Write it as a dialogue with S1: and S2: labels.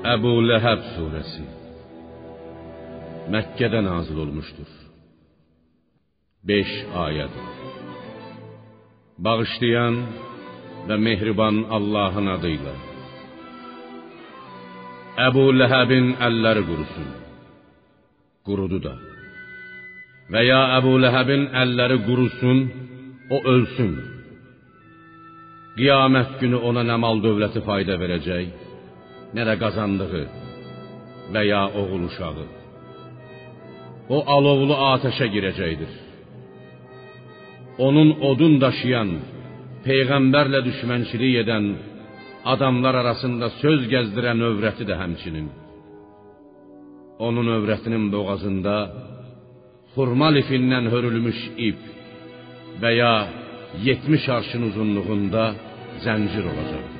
S1: Əbu Ləhəb surəsi Məkkədə nazil olmuşdur. 5 ayəd. Bağışlayan və mehriban Allahın adıyla. Əbu Ləhəbin əlləri qurusun. Qurudu da. Və ya Əbu Ləhəbin əlləri qurusun, o ölsün. Qiyamət günü ona nə mal dövləti fayda verəcək, nə də qazandığı və ya oğul uşağı. O alovlu atəşə girəcəkdir. Onun odun daşıyan, peyğəmbərlə düşmənçilik edən, adamlar arasında söz gəzdirən övrəti də həmçinin. Onun övrətinin boğazında xurma lifindən hörülmüş ip və ya 70 arşın uzunluğunda zəncir olacaqdır.